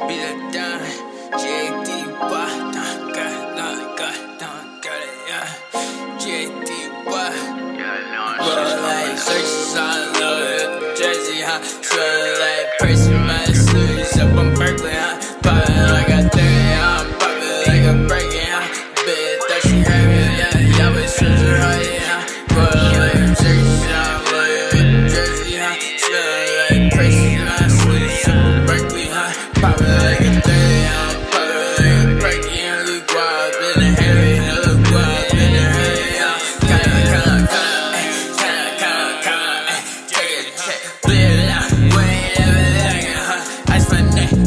The done, JD, what? Don't got it, don't got it, don't got it, yeah. JD, what? But like searches on the Jersey, huh? Feel like person, my sleeves up on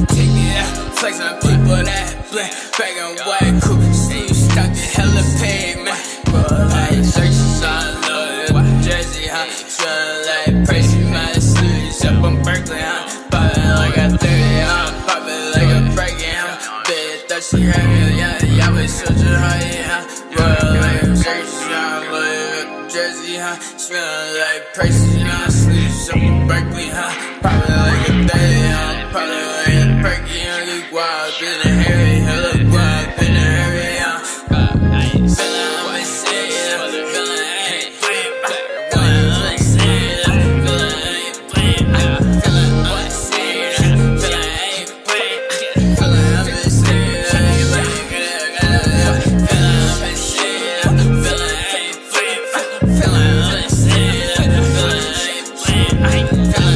take it out, flex on people that blend, back and white, She had me young, yeah. We still just hot, yeah. 是演员，演演为设置行业，为了谁想为这几行，smell like pricey，那是什么 Berkeley 哈，probably like a day，probably like a perky，你挂变得 hairy。time.